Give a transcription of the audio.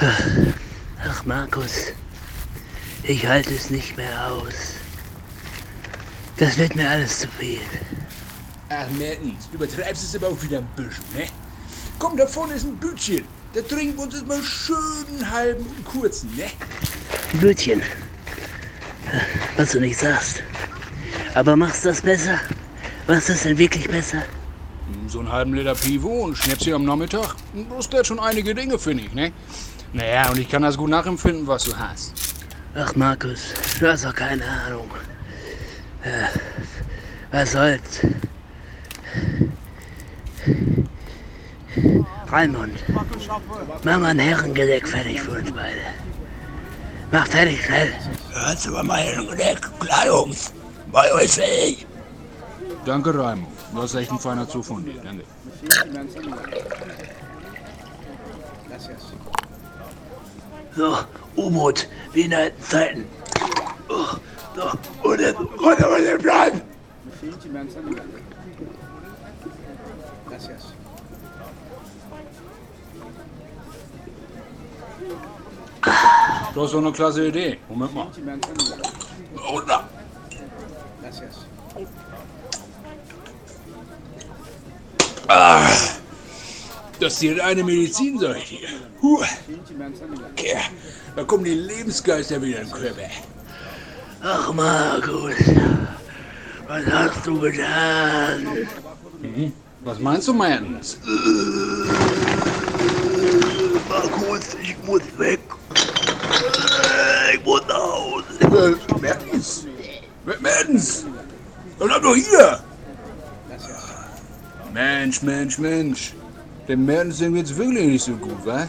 Ach, Markus, ich halte es nicht mehr aus. Das wird mir alles zu viel. Ach, Mertens, du übertreibst es aber auch wieder ein bisschen, ne? Komm, da vorne ist ein Bütchen. Da trinken wir uns jetzt mal schön einen halben und kurzen, ne? Ein Blödchen. Was du nicht sagst. Aber machst du das besser? Machst du das denn wirklich besser? So einen halben Liter Pivo und Schnäpschen am Nachmittag. Das geht schon einige Dinge, finde ich, ne? Naja, und ich kann das gut nachempfinden, was du hast. Ach, Markus, du hast doch keine Ahnung. Ja, was soll's? Raimund, mach mal ein Herrengedeck fertig für uns beide. Mach fertig, schnell. Hörst du mal mein Gedeck? Klar, Jungs. Bei euch fähig. Danke, Raimo. Du hast echt ein feiner Zug von dir. Danke. So, U-Boot, wie in alten Zeiten. Oh, so, Und jetzt runter mit dem Plan. Du hast doch eine klasse Idee. Moment mal. Runter. Ah, Das ist die reine Medizin, sag ich dir. huh. Ja, da kommen die Lebensgeister wieder in den Körper. Ach, Markus, was hast du getan? Was meinst du, Mertens? Markus, ich muss weg. Ich muss nach Hause. Mertens? Mertens? Bleib doch hier! Mensch, Mensch, Mensch. Dem dem geht's wirklich nicht so gut, wa?